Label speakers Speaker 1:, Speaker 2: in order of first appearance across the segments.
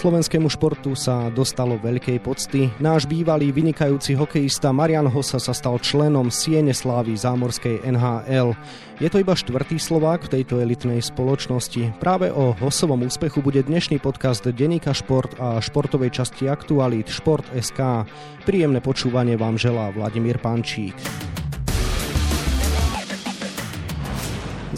Speaker 1: Slovenskému športu sa dostalo veľkej pocty. Náš bývalý vynikajúci hokejista Marian Hosa sa stal členom Siene Slávy zámorskej NHL. Je to iba štvrtý Slovák v tejto elitnej spoločnosti. Práve o Hosovom úspechu bude dnešný podcast Denika Šport a športovej časti aktualít Šport.sk. Príjemné počúvanie vám želá Vladimír Pančík.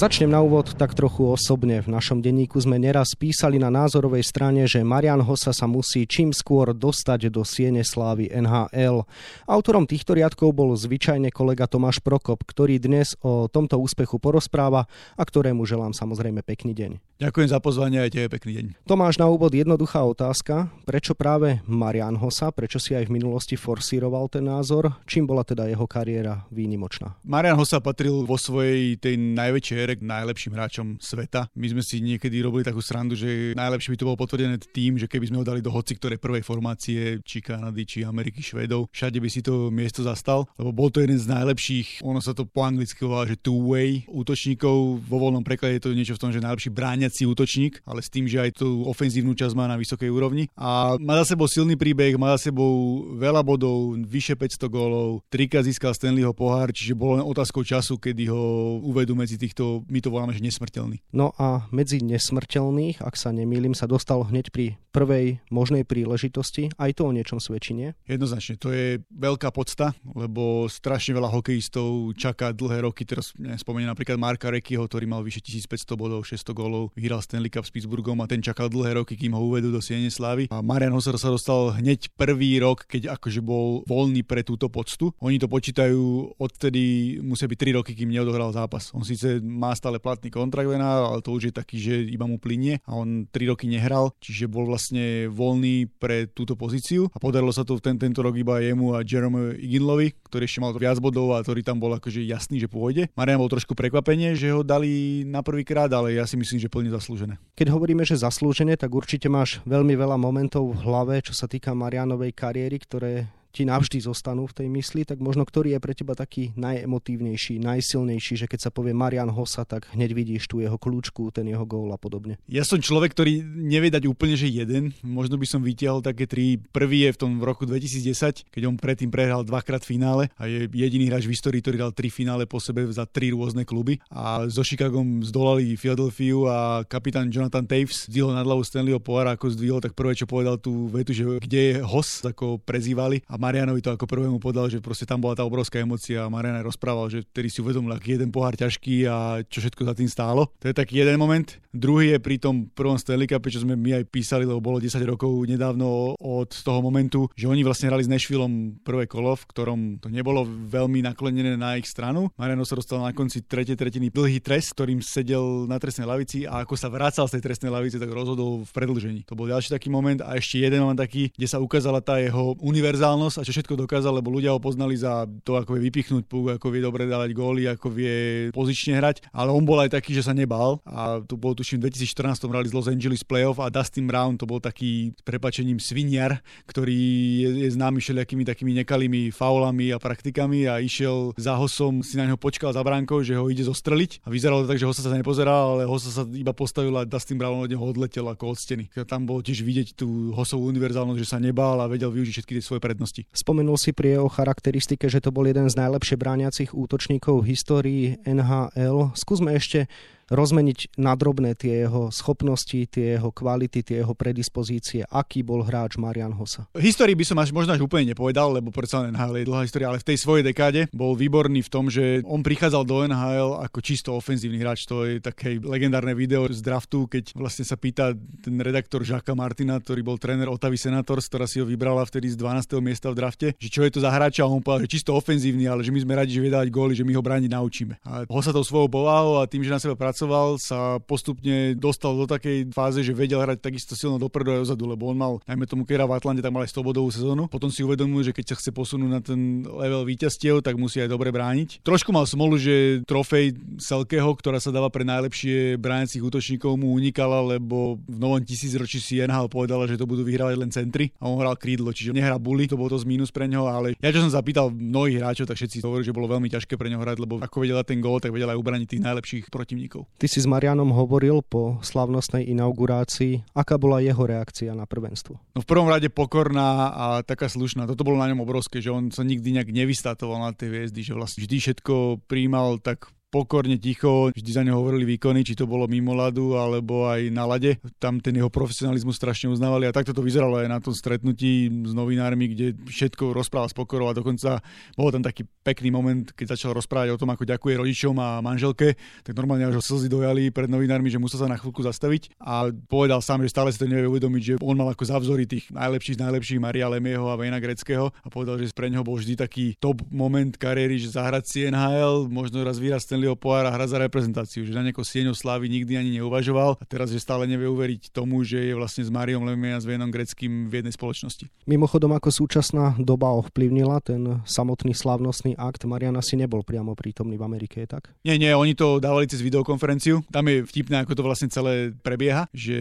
Speaker 1: Začnem na úvod tak trochu osobne. V našom denníku sme neraz písali na názorovej strane, že Marian Hosa sa musí čím skôr dostať do siene slávy NHL. Autorom týchto riadkov bol zvyčajne kolega Tomáš Prokop, ktorý dnes o tomto úspechu porozpráva a ktorému želám samozrejme pekný deň.
Speaker 2: Ďakujem za pozvanie a tebe pekný deň.
Speaker 1: Tomáš, na úvod jednoduchá otázka. Prečo práve Marian Hosa, prečo si aj v minulosti forsíroval ten názor? Čím bola teda jeho kariéra výnimočná?
Speaker 2: Marian Hosa patril vo svojej tej najväčšej ére k najlepším hráčom sveta. My sme si niekedy robili takú srandu, že najlepšie by to bolo potvrdené tým, že keby sme ho dali do hoci ktorej prvej formácie, či Kanady, či Ameriky, Švedov, všade by si to miesto zastal, lebo bol to jeden z najlepších, ono sa to po anglicky volá, že two-way útočníkov, vo voľnom preklade je to niečo v tom, že najlepší brániaci útočník, ale s tým, že aj tú ofenzívnu časť má na vysokej úrovni. A má za sebou silný príbeh, má za sebou veľa bodov, vyše 500 gólov, trika získal Stanleyho pohár, čiže bolo len otázkou času, kedy ho uvedú medzi týchto, my to voláme, že nesmrteľný.
Speaker 1: No a medzi nesmrteľných, ak sa nemýlim, sa dostal hneď pri prvej možnej príležitosti. Aj to o niečom svedčí, nie?
Speaker 2: Jednoznačne, to je veľká podsta, lebo strašne veľa hokejistov čaká dlhé roky. Teraz spomeniem napríklad Marka Rekyho, ktorý mal vyše 1500 bodov, 600 gólov vyhral Stanley Cup s Pittsburghom a ten čakal dlhé roky, kým ho uvedú do Siene Slávy. A Marian Hosser sa dostal hneď prvý rok, keď akože bol voľný pre túto poctu. Oni to počítajú, odtedy musia byť 3 roky, kým neodohral zápas. On síce má stále platný kontrakt, ale to už je taký, že iba mu plinie a on 3 roky nehral, čiže bol vlastne voľný pre túto pozíciu a podarilo sa to ten, tento rok iba jemu a Jerome Iginlovi, ktorý ešte mal viac bodov a ktorý tam bol akože jasný, že pôjde. Marian bol trošku prekvapenie, že ho dali na prvýkrát, ale ja si myslím, že plne zaslúžené.
Speaker 1: Keď hovoríme, že zaslúžené, tak určite máš veľmi veľa momentov v hlave, čo sa týka Marianovej kariéry, ktoré ti navždy zostanú v tej mysli, tak možno ktorý je pre teba taký najemotívnejší, najsilnejší, že keď sa povie Marian Hosa, tak hneď vidíš tu jeho kľúčku, ten jeho gól a podobne.
Speaker 2: Ja som človek, ktorý nevie dať úplne, že jeden. Možno by som vytiahol také tri. Prvý je v tom roku 2010, keď on predtým prehral dvakrát finále a je jediný hráč v histórii, ktorý dal tri finále po sebe za tri rôzne kluby. A so Chicagom zdolali Philadelphia a kapitán Jonathan Taves zdvihol nad hlavu Stanleyho pohára, ako zdvihol, tak prvé, čo povedal tú vetu, že kde je Hos, ako prezývali. A Marianovi to ako prvému podal, že proste tam bola tá obrovská emocia a Marian aj rozprával, že vtedy si uvedomil, aký jeden pohár ťažký a čo všetko za tým stálo. To je taký jeden moment. Druhý je pri tom prvom Stanley Cup, čo sme my aj písali, lebo bolo 10 rokov nedávno od toho momentu, že oni vlastne hrali s Nashvilleom prvé kolo, v ktorom to nebolo veľmi naklonené na ich stranu. Mariano sa dostal na konci tretej tretiny dlhý trest, ktorým sedel na trestnej lavici a ako sa vracal z tej trestnej lavice, tak rozhodol v predlžení. To bol ďalší taký moment a ešte jeden moment taký, kde sa ukázala tá jeho univerzálnosť a čo všetko dokázal, lebo ľudia ho poznali za to, ako vie vypichnúť puk, ako vie dobre dávať góly, ako vie pozične hrať, ale on bol aj taký, že sa nebal. A tu bol tuším v 2014 hrali z Los Angeles playoff a Dustin Brown to bol taký prepačením sviniar, ktorý je, je známy všelijakými takými nekalými faulami a praktikami a išiel za hosom, si na neho počkal za bránkou, že ho ide zostreliť. A vyzeralo to tak, že hosa sa nepozeral, ale hosa sa iba postavil a Dustin Brown od neho odletel ako od steny. Tam bolo tiež vidieť tú hosovú univerzálnosť, že sa nebál a vedel využiť všetky tie svoje prednosti útočnosti.
Speaker 1: Spomenul si pri jeho charakteristike, že to bol jeden z najlepšie brániacich útočníkov v histórii NHL. Skúsme ešte rozmeniť na drobné tie jeho schopnosti, tie jeho kvality, tie jeho predispozície, aký bol hráč Marian Hosa.
Speaker 2: Histórii by som až možno až úplne nepovedal, lebo predsa NHL je dlhá história, ale v tej svojej dekáde bol výborný v tom, že on prichádzal do NHL ako čisto ofenzívny hráč. To je také legendárne video z draftu, keď vlastne sa pýta ten redaktor Žaka Martina, ktorý bol tréner Otavy Senators, ktorá si ho vybrala vtedy z 12. miesta v drafte, že čo je to za hráča a on povedal, že čisto ofenzívny, ale že my sme radi, že vie dať góly, že my ho brániť naučíme. A Hosa tou svojou povahou a tým, že na seba pracoval, pracoval, sa postupne dostal do takej fáze, že vedel hrať takisto silno dopredu a dozadu, lebo on mal, najmä tomu, keď v Atlante, tak mal aj 100 bodovú sezónu. Potom si uvedomil, že keď sa chce posunúť na ten level víťazstiev, tak musí aj dobre brániť. Trošku mal smolu, že trofej Selkeho, ktorá sa dáva pre najlepšie brániacich útočníkov, mu unikala, lebo v novom tisícročí si NHL povedala, že to budú vyhrávať len centry a on hral krídlo, čiže nehrá bully, to bolo to z mínus pre neho, ale ja čo som zapýtal mnohých hráčov, tak všetci hovorili, že bolo veľmi ťažké pre neho hrať, lebo ako vedela ten gól, tak vedela aj ubraniť tých najlepších protivníkov.
Speaker 1: Ty si s Marianom hovoril po slavnostnej inaugurácii. Aká bola jeho reakcia na prvenstvo?
Speaker 2: No v prvom rade pokorná a taká slušná. Toto bolo na ňom obrovské, že on sa nikdy nejak nevystatoval na tie hviezdy, že vlastne vždy všetko príjmal tak pokorne ticho, vždy za neho hovorili výkony, či to bolo mimo ľadu alebo aj na lade. Tam ten jeho profesionalizmus strašne uznávali a takto to vyzeralo aj na tom stretnutí s novinármi, kde všetko rozprával s pokorou a dokonca bol tam taký pekný moment, keď začal rozprávať o tom, ako ďakuje rodičom a manželke, tak normálne až ho slzy dojali pred novinármi, že musel sa na chvíľku zastaviť a povedal sám, že stále si to nevie uvedomiť, že on mal ako za vzory tých najlepších z najlepších Maria Lemieho a Vejna Greckého a povedal, že pre neho bol vždy taký top moment kariéry, že zahrať si NHL, možno raz výraz ten Stanleyho pohára hra za reprezentáciu, že na nejakou sieňou slávy nikdy ani neuvažoval a teraz, že stále nevie uveriť tomu, že je vlastne s Mariom Lemie a s Venom Greckým v jednej spoločnosti.
Speaker 1: Mimochodom, ako súčasná doba ovplyvnila ten samotný slávnostný akt, Mariana si nebol priamo prítomný v Amerike, tak?
Speaker 2: Nie, nie, oni to dávali cez videokonferenciu. Tam je vtipné, ako to vlastne celé prebieha, že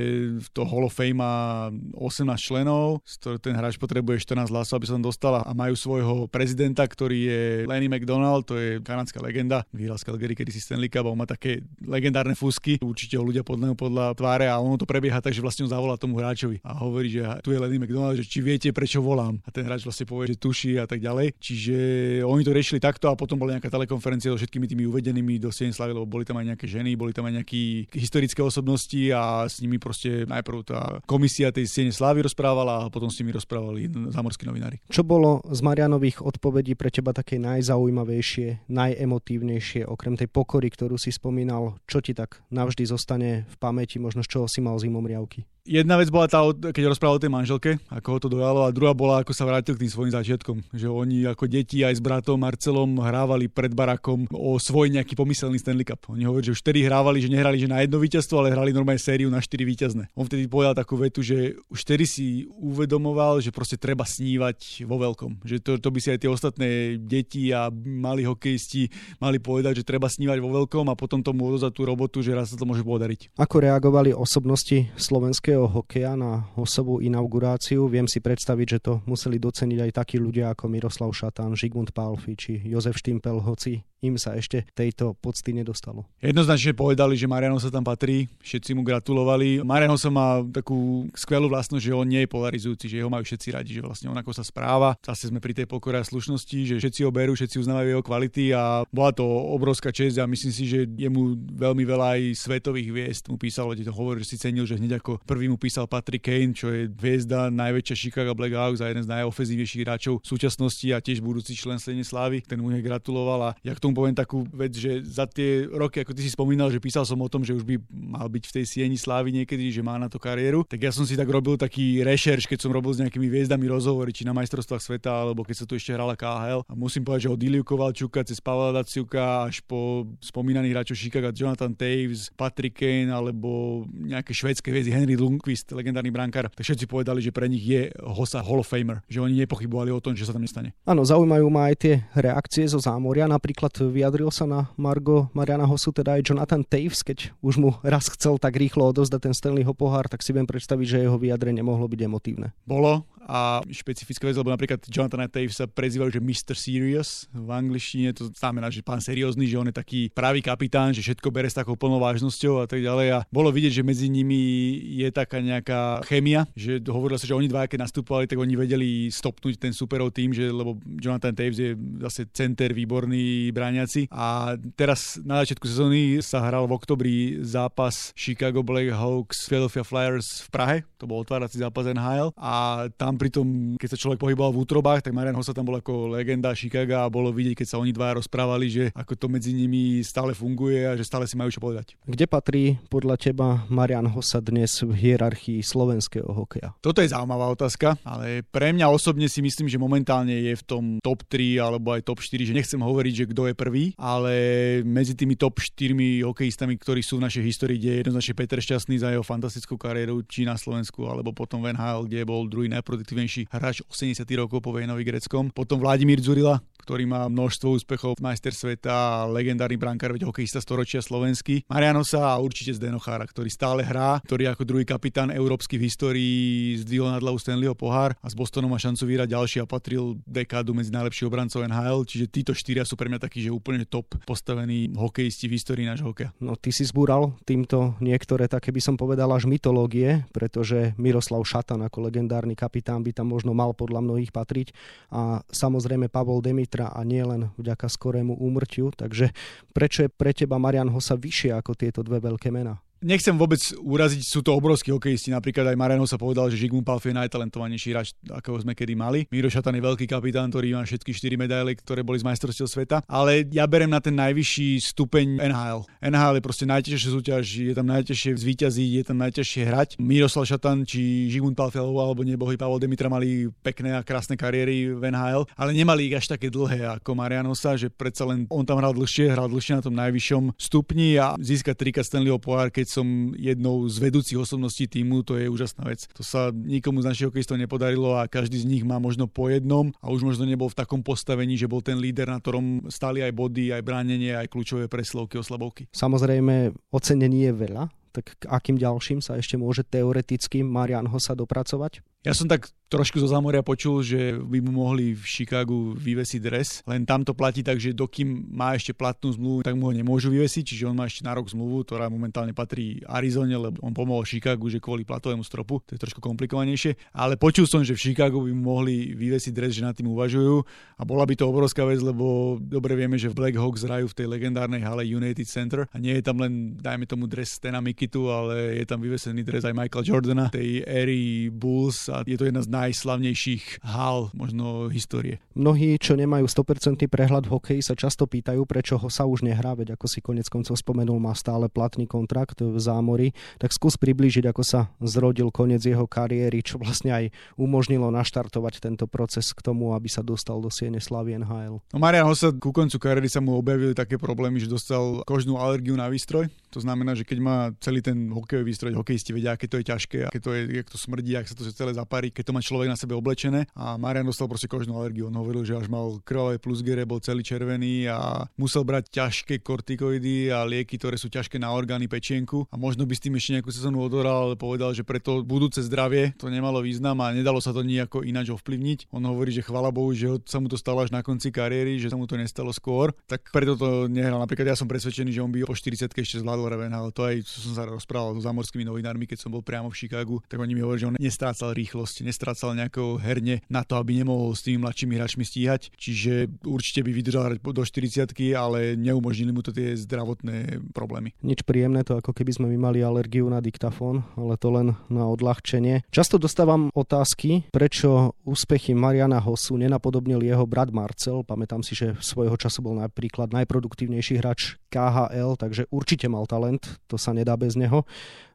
Speaker 2: to Hall of Fame má 18 členov, ten hráč potrebuje 14 hlasov, aby sa tam dostala a majú svojho prezidenta, ktorý je Lenny McDonald, to je kanadská legenda, vyhral z Calgary kedy si Stanley Cup, on má také legendárne fúsky, určite ho ľudia podľa, podľa tváre a ono to prebieha tak, že vlastne on zavolá tomu hráčovi a hovorí, že tu je Lenny McDonald, že či viete, prečo volám. A ten hráč vlastne povie, že tuší a tak ďalej. Čiže oni to riešili takto a potom bola nejaká telekonferencia so všetkými tými uvedenými do Sien slavy, lebo boli tam aj nejaké ženy, boli tam aj nejaké historické osobnosti a s nimi proste najprv tá komisia tej Siene Slávy rozprávala a potom s nimi rozprávali zamorskí novinári.
Speaker 1: Čo bolo z Marianových odpovedí pre teba také najzaujímavejšie, najemotívnejšie, okrem tej pokory ktorú si spomínal, čo ti tak navždy zostane v pamäti, možno z čoho si mal zimom riavky?
Speaker 2: Jedna vec bola tá, keď rozprával o tej manželke, ako ho to dojalo, a druhá bola, ako sa vrátil k tým svojim začiatkom. Že oni ako deti aj s bratom Marcelom hrávali pred barakom o svoj nejaký pomyselný Stanley Cup. Oni hovorili, že už vtedy hrávali, že nehrali že na jedno víťazstvo, ale hrali normálne sériu na štyri víťazné. On vtedy povedal takú vetu, že už vtedy si uvedomoval, že proste treba snívať vo veľkom. Že to, to by si aj tie ostatné deti a mali hokejisti mali povedať, že treba snívať vo veľkom a potom tomu odozať tú robotu, že raz sa to môže podariť.
Speaker 1: Ako reagovali osobnosti slovenskej slovenského hokeja na hosovú inauguráciu. Viem si predstaviť, že to museli doceniť aj takí ľudia ako Miroslav Šatán, Žigmund Pálfi či Jozef Štimpel, hoci im sa ešte tejto pocty nedostalo.
Speaker 2: Jednoznačne povedali, že Mariano sa tam patrí, všetci mu gratulovali. Mariano sa má takú skvelú vlastnosť, že on nie je polarizujúci, že ho majú všetci radi, že vlastne on ako sa správa. Zase sme pri tej pokore a slušnosti, že všetci ho berú, všetci uznávajú jeho kvality a bola to obrovská čest a myslím si, že jemu veľmi veľa aj svetových hviezd mu písalo, to hovorí, že si cenil, že hneď ako prvý mu písal Patrick Kane, čo je hviezda najväčšia Chicago Blackhawks a jeden z najofenzívnejších hráčov súčasnosti a tiež budúci člen Slene Slávy, ten mu gratuloval a jak tomu poviem takú vec, že za tie roky, ako ty si spomínal, že písal som o tom, že už by mal byť v tej sieni slávy niekedy, že má na to kariéru, tak ja som si tak robil taký rešerš, keď som robil s nejakými hviezdami rozhovory, či na majstrovstvách sveta, alebo keď sa tu ešte hrala KHL. A musím povedať, že od Iliu Kovalčuka cez Pavla Daciuka až po spomínaných hráčov Chicago, Jonathan Taves, Patrick Kane alebo nejaké švedské hviezdy Henry Lundqvist, legendárny brankár, tak všetci povedali, že pre nich je Hosa Hall of Famer, že oni nepochybovali o tom, že sa tam nestane.
Speaker 1: Áno, zaujímajú ma aj tie reakcie zo zámoria, napríklad vyjadril sa na Margo Mariana Hosu, teda aj Jonathan Taves, keď už mu raz chcel tak rýchlo odozdať ten Stanleyho pohár, tak si viem predstaviť, že jeho vyjadrenie mohlo byť emotívne.
Speaker 2: Bolo a špecifické vec, lebo napríklad Jonathan Taves sa prezývajú, že Mr. Serious v angličtine, to znamená, že pán seriózny, že on je taký pravý kapitán, že všetko bere s takou plnou vážnosťou a tak ďalej. A bolo vidieť, že medzi nimi je taká nejaká chemia, že hovorilo sa, že oni dva, keď nastupovali, tak oni vedeli stopnúť ten superov tým, že lebo Jonathan Taves je zase center výborný bráňaci. A teraz na začiatku sezóny sa hral v oktobri zápas Chicago Blackhawks Philadelphia Flyers v Prahe, to bol otvárací zápas NHL a tam pritom, keď sa človek pohyboval v útrobách, tak Marian Hossa tam bol ako legenda Chicago a bolo vidieť, keď sa oni dva rozprávali, že ako to medzi nimi stále funguje a že stále si majú čo povedať.
Speaker 1: Kde patrí podľa teba Marian Hossa dnes v hierarchii slovenského hokeja?
Speaker 2: Toto je zaujímavá otázka, ale pre mňa osobne si myslím, že momentálne je v tom top 3 alebo aj top 4, že nechcem hovoriť, že kto je prvý, ale medzi tými top 4 hokejistami, ktorí sú v našej histórii, kde je jednoznačne Peter Šťastný za jeho fantastickú kariéru, či na Slovensku, alebo potom v NHL, kde bol druhý najprv najproduktívnejší hráč 80. rokov po Vejnovi greckom. Potom Vladimír Zurila, ktorý má množstvo úspechov v majster sveta, legendárny brankár, veď hokejista storočia slovenský. Marianosa a určite Zdenochára, ktorý stále hrá, ktorý ako druhý kapitán európsky v histórii zdvihol nad hlavu Stanleyho pohár a s Bostonom má šancu vyhrať ďalší a patril dekádu medzi najlepších obrancov NHL, čiže títo štyria sú pre mňa takí, že úplne top postavení hokejisti v histórii nášho hokeja.
Speaker 1: No ty si zbúral týmto niektoré také by som povedal až mytológie, pretože Miroslav Šatan ako legendárny kapitán by tam možno mal podľa mnohých patriť a samozrejme Pavol Demitra a nie len vďaka skorému úmrtiu, takže prečo je pre teba Marian Hosa vyššie ako tieto dve veľké mená?
Speaker 2: Nechcem vôbec uraziť, sú to obrovskí hokejisti. Napríklad aj Mariano sa povedal, že Žigmund Palf je najtalentovanejší hráč, akého sme kedy mali. Miro Šatan je veľký kapitán, ktorý má všetky 4 medaily, ktoré boli z majstrovstiev sveta. Ale ja berem na ten najvyšší stupeň NHL. NHL je proste najťažšia súťaž, je tam najťažšie zvíťaziť, je tam najťažšie hrať. Miroslav Šatan či Žigmund Palf alebo nebohy Pavol Demitra mali pekné a krásne kariéry v NHL, ale nemali ich až také dlhé ako Marianosa, že predsa len on tam hral dlhšie, hral dlhšie na tom najvyššom stupni a získať trika Stanleyho pohár, keď som jednou z vedúcich osobností týmu, to je úžasná vec. To sa nikomu z našich hokejistov nepodarilo a každý z nich má možno po jednom a už možno nebol v takom postavení, že bol ten líder, na ktorom stali aj body, aj bránenie, aj kľúčové preslovky, oslabovky.
Speaker 1: Samozrejme, ocenenie je veľa, tak k akým ďalším sa ešte môže teoreticky Marian Hosa dopracovať?
Speaker 2: Ja som tak trošku zo zámoria počul, že by mu mohli v Chicagu vyvesiť dres, len tam to platí tak, že dokým má ešte platnú zmluvu, tak mu ho nemôžu vyvesiť, čiže on má ešte na rok zmluvu, ktorá momentálne patrí Arizone, lebo on pomohol Chicagu, že kvôli platovému stropu, to je trošku komplikovanejšie, ale počul som, že v Chicagu by mu mohli vyvesiť dres, že nad tým uvažujú. A bola by to obrovská vec, lebo dobre vieme, že v Black Hawks hrajú v tej legendárnej hale United Center. A nie je tam len, dajme tomu, dres Stena Mikitu, ale je tam vyvesený dres aj Michaela Jordana, tej éry Bulls a je to jedna z najslavnejších hal možno histórie.
Speaker 1: Mnohí, čo nemajú 100% prehľad v hokeji, sa často pýtajú, prečo ho sa už nehrá, veď ako si konec koncov spomenul, má stále platný kontrakt v zámori. Tak skús priblížiť, ako sa zrodil koniec jeho kariéry, čo vlastne aj umožnilo naštartovať tento proces k tomu, aby sa dostal do Siene Slavy NHL.
Speaker 2: No Marian Hossa ku koncu kariéry sa mu objavili také problémy, že dostal kožnú alergiu na výstroj. To znamená, že keď má celý ten hokejový výstroj, hokejisti vedia, aké to je ťažké, aké to je, jak to smrdí, ak sa to celé zaparí, keď to má človek na sebe oblečené. A Marian dostal proste kožnú alergiu. On hovoril, že až mal krvavé plusgere, bol celý červený a musel brať ťažké kortikoidy a lieky, ktoré sú ťažké na orgány pečienku. A možno by s tým ešte nejakú sezónu odoral, ale povedal, že preto budúce zdravie to nemalo význam a nedalo sa to nejako ináč ovplyvniť. On hovorí, že chvala Bohu, že sa mu to stalo až na konci kariéry, že sa mu to nestalo skôr. Tak preto to nehral. Napríklad ja som presvedčený, že on by po 40 ešte zvládol Raven, ale to aj som sa rozprával so zamorskými novinármi, keď som bol priamo v Chicagu, tak oni mi hovorili, že on nestrácal rýchlosť, nestrácal nejakou herne na to, aby nemohol s tými mladšími hráčmi stíhať. Čiže určite by vydržal hrať do 40 ale neumožnili mu to tie zdravotné problémy.
Speaker 1: Nič príjemné to, ako keby sme my mali alergiu na diktafón, ale to len na odľahčenie. Často dostávam otázky, prečo úspechy Mariana Hosu nenapodobnil jeho brat Marcel. Pamätám si, že svojho času bol napríklad najproduktívnejší hráč KHL, takže určite mal talent, to sa nedá bez neho.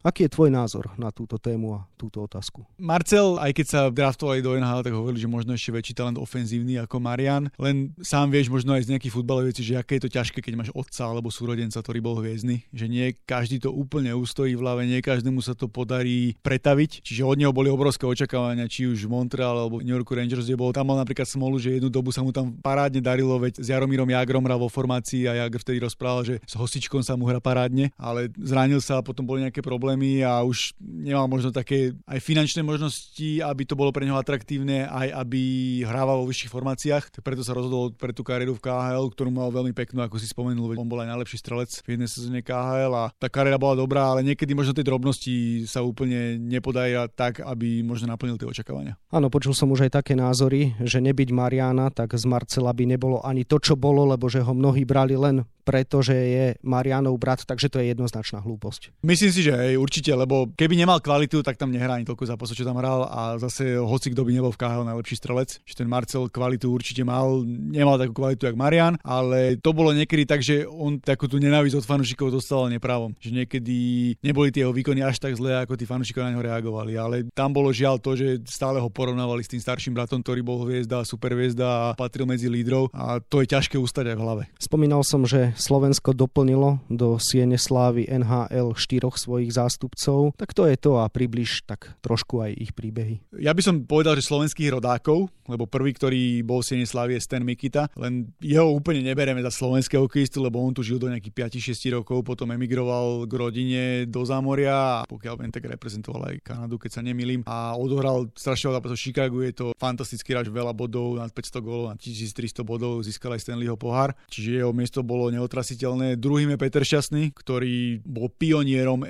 Speaker 1: Aký je tvoj názor na túto tému a túto otázku?
Speaker 2: Marcel, aj keď sa draftovali do NHL, tak hovorili, že možno ešte väčší talent ofenzívny ako Marian. Len sám vieš možno aj z nejakých futbalových že aké je to ťažké, keď máš otca alebo súrodenca, ktorý bol hviezdny. Že nie každý to úplne ustojí v hlave, nie každému sa to podarí pretaviť. Čiže od neho boli obrovské očakávania, či už v Montreal alebo New York Rangers, kde bol. Tam mal napríklad smolu, že jednu dobu sa mu tam parádne darilo, veď s Jaromírom Jagrom hral vo formácii a Jagr vtedy rozprával, že s Hosičkom sa mu hra parádne, ale zranil sa a potom boli nejaké problémy problémy a už nemal možno také aj finančné možnosti, aby to bolo pre neho atraktívne, aj aby hrával vo vyšších formáciách. Tak preto sa rozhodol pre tú kariéru v KHL, ktorú mal veľmi peknú, ako si spomenul, on bol aj najlepší strelec v jednej sezóne KHL a tá kariéra bola dobrá, ale niekedy možno tie drobnosti sa úplne nepodajú tak, aby možno naplnil tie očakávania.
Speaker 1: Áno, počul som už aj také názory, že nebyť Mariana, tak z Marcela by nebolo ani to, čo bolo, lebo že ho mnohí brali len preto, že je Marianov brat, takže to je jednoznačná hlúposť.
Speaker 2: Myslím si, že aj určite, lebo keby nemal kvalitu, tak tam nehrá ani toľko zápasov, čo tam hral a zase hoci kto by nebol v KHL najlepší strelec, že ten Marcel kvalitu určite mal, nemal takú kvalitu jak Marian, ale to bolo niekedy tak, že on takú tú nenávisť od fanúšikov dostal neprávom, že niekedy neboli tie jeho výkony až tak zlé, ako tí fanúšikovia na neho reagovali, ale tam bolo žiaľ to, že stále ho porovnávali s tým starším bratom, ktorý bol hviezda, super hviezda a patril medzi lídrov a to je ťažké ustať aj v hlave.
Speaker 1: Spomínal som, že Slovensko doplnilo do Siene Slávy NHL štyroch svojich zástupcov. Tak to je to a približ tak trošku aj ich príbehy.
Speaker 2: Ja by som povedal, že slovenských rodákov, lebo prvý, ktorý bol v Siene Slavie Stan Mikita, len jeho úplne nebereme za slovenského hokejistu, lebo on tu žil do nejakých 5-6 rokov, potom emigroval k rodine do Zámoria a pokiaľ viem, tak reprezentoval aj Kanadu, keď sa nemýlim a odohral strašne veľa v Chicagu, je to fantastický hráč, veľa bodov, nad 500 gólov, nad 1300 bodov, získal aj Stanleyho pohár, čiže jeho miesto bolo neotrasiteľné. Druhým je Peter Šťastný, ktorý bol pionierom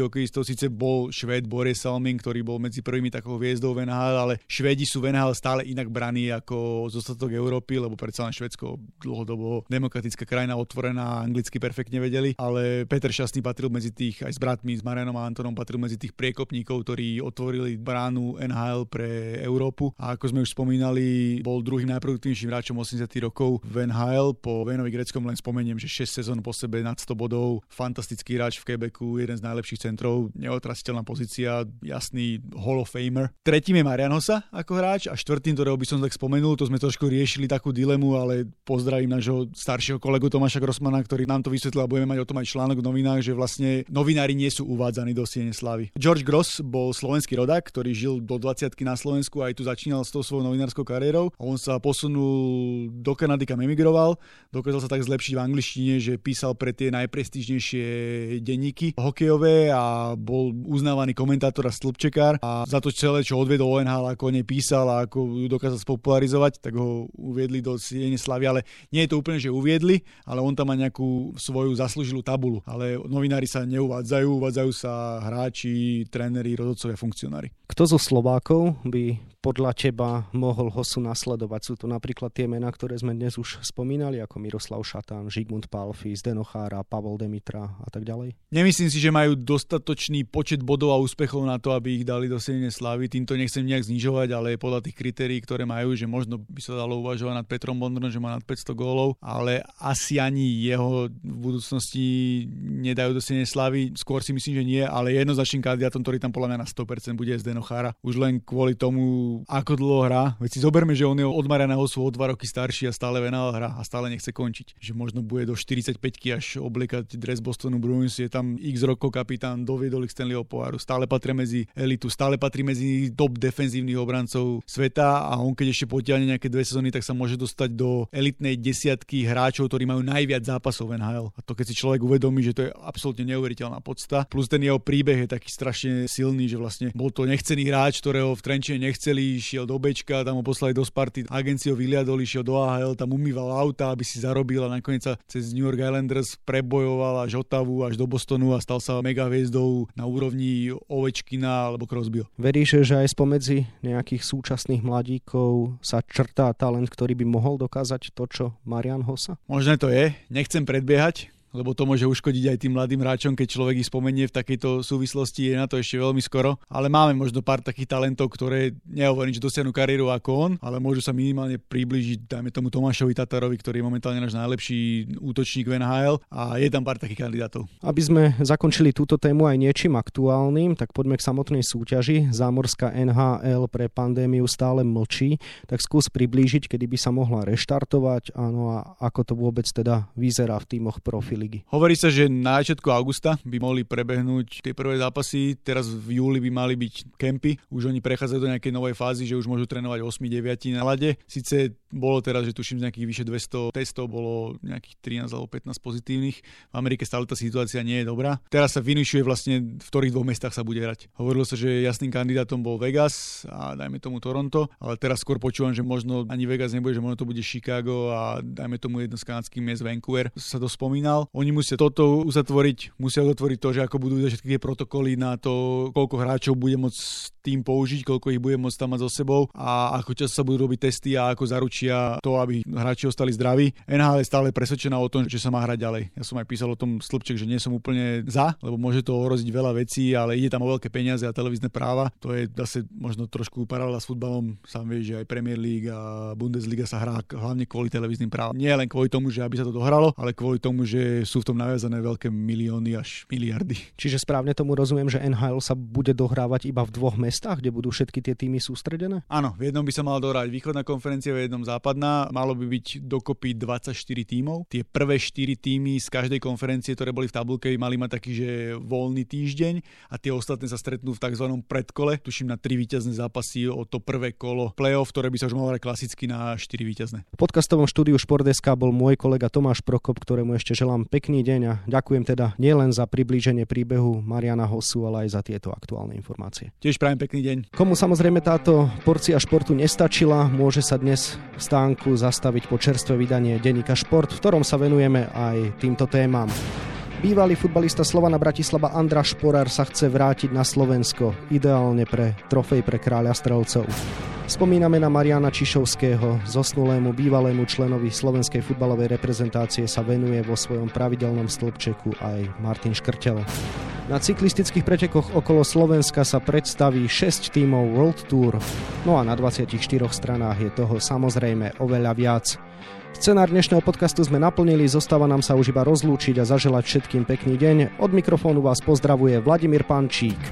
Speaker 2: európskych hokejistov, síce bol Švéd Boris Salming, ktorý bol medzi prvými takou hviezdou v NHL, ale Švédi sú v stále inak braní ako zostatok Európy, lebo predsa len Švedsko dlhodobo demokratická krajina otvorená, anglicky perfektne vedeli, ale Peter Šťastný patril medzi tých aj s bratmi, s Marianom a Antonom patril medzi tých priekopníkov, ktorí otvorili bránu NHL pre Európu a ako sme už spomínali, bol druhým najproduktívnejším hráčom 80 rokov v NHL. Po Venovi Greckom len spomeniem, že 6 sezón po sebe nad 100 bodov, fantastický hráč v Quebecu, jeden z najlepších centrov, neotrasiteľná pozícia, jasný Hall of Famer. Tretím je Marian Hossa ako hráč a štvrtým, ktorého by som tak spomenul, to sme trošku riešili takú dilemu, ale pozdravím nášho staršieho kolegu Tomáša Grossmana, ktorý nám to vysvetlil a budeme mať o tom aj článok v novinách, že vlastne novinári nie sú uvádzaní do Siene Slavy. George Gross bol slovenský rodák, ktorý žil do 20 na Slovensku a aj tu začínal s tou svojou novinárskou kariérou. On sa posunul do Kanady, kam emigroval, dokázal sa tak zlepšiť v angličtine, že písal pre tie najprestížnejšie denníky hokejové a bol uznávaný komentátor a stĺpčekár a za to celé, čo odvedol ONH, ako nepísal a ako ju dokázal spopularizovať, tak ho uviedli do Siene Slavy, ale nie je to úplne, že uviedli, ale on tam má nejakú svoju zaslúžilú tabulu. Ale novinári sa neuvádzajú, uvádzajú sa hráči, tréneri, rozhodcovia, funkcionári.
Speaker 1: Kto zo Slovákov by podľa teba mohol Hosu nasledovať? Sú to napríklad tie mená, ktoré sme dnes už spomínali, ako Miroslav Šatán, Žigmund Palfi, Zdeno Chára, Pavol Demitra a tak ďalej?
Speaker 2: Nemyslím si, že majú dostatočný počet bodov a úspechov na to, aby ich dali do Siene Slavy. Týmto nechcem nejak znižovať, ale podľa tých kritérií, ktoré majú, že možno by sa dalo uvažovať nad Petrom Bondrom, že má nad 500 gólov, ale asi ani jeho v budúcnosti nedajú do Siene Slavy. Skôr si myslím, že nie, ale jednoznačným kandidátom, ktorý tam podľa mňa na 100% bude Zdeno Chára. Už len kvôli tomu, ako dlho hrá. Veď si zoberme, že on je od Mariana sú o dva roky starší a stále venal hra a stále nechce končiť. Že možno bude do 45 až oblikať dres Bostonu Bruins, je tam x rokov kapitán, doviedol ich Stanleyho poháru, stále patrí medzi elitu, stále patrí medzi top defenzívnych obrancov sveta a on keď ešte potiahne nejaké dve sezóny, tak sa môže dostať do elitnej desiatky hráčov, ktorí majú najviac zápasov v NHL. A to keď si človek uvedomí, že to je absolútne neuveriteľná podsta. Plus ten jeho príbeh je taký strašne silný, že vlastne bol to nechcený hráč, ktorého v Trenčine nechceli chceli, šiel do Bečka, tam ho poslali do Sparty, agenciou vyliadol, išiel do AHL, tam umýval auta, aby si zarobil a nakoniec sa cez New York Islanders prebojoval až Otavu, až do Bostonu a stal sa mega hviezdou na úrovni Ovečkina alebo Crosbyho.
Speaker 1: Veríš, že aj spomedzi nejakých súčasných mladíkov sa črtá talent, ktorý by mohol dokázať to, čo Marian Hosa?
Speaker 2: Možné to je, nechcem predbiehať, lebo to môže uškodiť aj tým mladým hráčom, keď človek ich spomenie v takejto súvislosti, je na to ešte veľmi skoro. Ale máme možno pár takých talentov, ktoré nehovorím, že dosiahnu kariéru ako on, ale môžu sa minimálne približiť, dajme tomu Tomášovi Tatarovi, ktorý je momentálne náš najlepší útočník v NHL a je tam pár takých kandidátov.
Speaker 1: Aby sme zakončili túto tému aj niečím aktuálnym, tak poďme k samotnej súťaži. Zámorská NHL pre pandémiu stále mlčí, tak skús priblížiť, kedy by sa mohla reštartovať, áno a ako to vôbec teda vyzerá v týmoch profil ligy.
Speaker 2: Hovorí sa, že na začiatku augusta by mohli prebehnúť tie prvé zápasy, teraz v júli by mali byť kempy, už oni prechádzajú do nejakej novej fázy, že už môžu trénovať 8-9 na lade. Sice bolo teraz, že tuším z nejakých vyše 200 testov, bolo nejakých 13 alebo 15 pozitívnych. V Amerike stále tá situácia nie je dobrá. Teraz sa vynišuje vlastne, v ktorých dvoch mestách sa bude hrať. Hovorilo sa, že jasným kandidátom bol Vegas a dajme tomu Toronto, ale teraz skôr počúvam, že možno ani Vegas nebude, že možno to bude Chicago a dajme tomu jedno z kanadských miest Vancouver. Sa to spomínal. Oni musia toto uzatvoriť, musia uzatvoriť to, že ako budú všetky tie protokoly na to, koľko hráčov bude môcť tým použiť, koľko ich bude môcť tam mať so sebou a ako často sa budú robiť testy a ako zaručia to, aby hráči ostali zdraví. NHL je stále presvedčená o tom, že sa má hrať ďalej. Ja som aj písal o tom slupček, že nie som úplne za, lebo môže to ohroziť veľa vecí, ale ide tam o veľké peniaze a televízne práva. To je zase možno trošku paralela s futbalom. Sám vieš, že aj Premier League a Bundesliga sa hrá hlavne kvôli televíznym právam. Nie len kvôli tomu, že aby sa to dohralo, ale kvôli tomu, že sú v tom naviazané veľké milióny až miliardy.
Speaker 1: Čiže správne tomu rozumiem, že NHL sa bude dohrávať iba v dvoch mestách, kde budú všetky tie týmy sústredené?
Speaker 2: Áno, v jednom by sa mal dorať východná konferencia, v jednom západná. Malo by byť dokopy 24 tímov. Tie prvé 4 týmy z každej konferencie, ktoré boli v tabulke, mali mať taký, že voľný týždeň a tie ostatné sa stretnú v tzv. predkole. Tuším na 3 víťazné zápasy o to prvé kolo play-off, ktoré by sa už mohlo klasicky na 4 víťazné.
Speaker 1: V podcastovom štúdiu Športeska bol môj kolega Tomáš Prokop, ktorému ešte želám pekný deň a ďakujem teda nielen za priblíženie príbehu Mariana Hosu, ale aj za tieto aktuálne informácie.
Speaker 2: Tiež prajem pekný deň.
Speaker 1: Komu samozrejme táto porcia športu nestačila, môže sa dnes v stánku zastaviť po čerstvé vydanie denníka Šport, v ktorom sa venujeme aj týmto témam. Bývalý futbalista Slovana Bratislava Andra Šporar sa chce vrátiť na Slovensko, ideálne pre trofej pre kráľa strelcov. Spomíname na Mariana Čišovského, zosnulému bývalému členovi slovenskej futbalovej reprezentácie sa venuje vo svojom pravidelnom stĺpčeku aj Martin Škrtel. Na cyklistických pretekoch okolo Slovenska sa predstaví 6 tímov World Tour, no a na 24 stranách je toho samozrejme oveľa viac. Scenár dnešného podcastu sme naplnili, zostáva nám sa už iba rozlúčiť a zaželať všetkým pekný deň. Od mikrofónu vás pozdravuje Vladimír Pančík.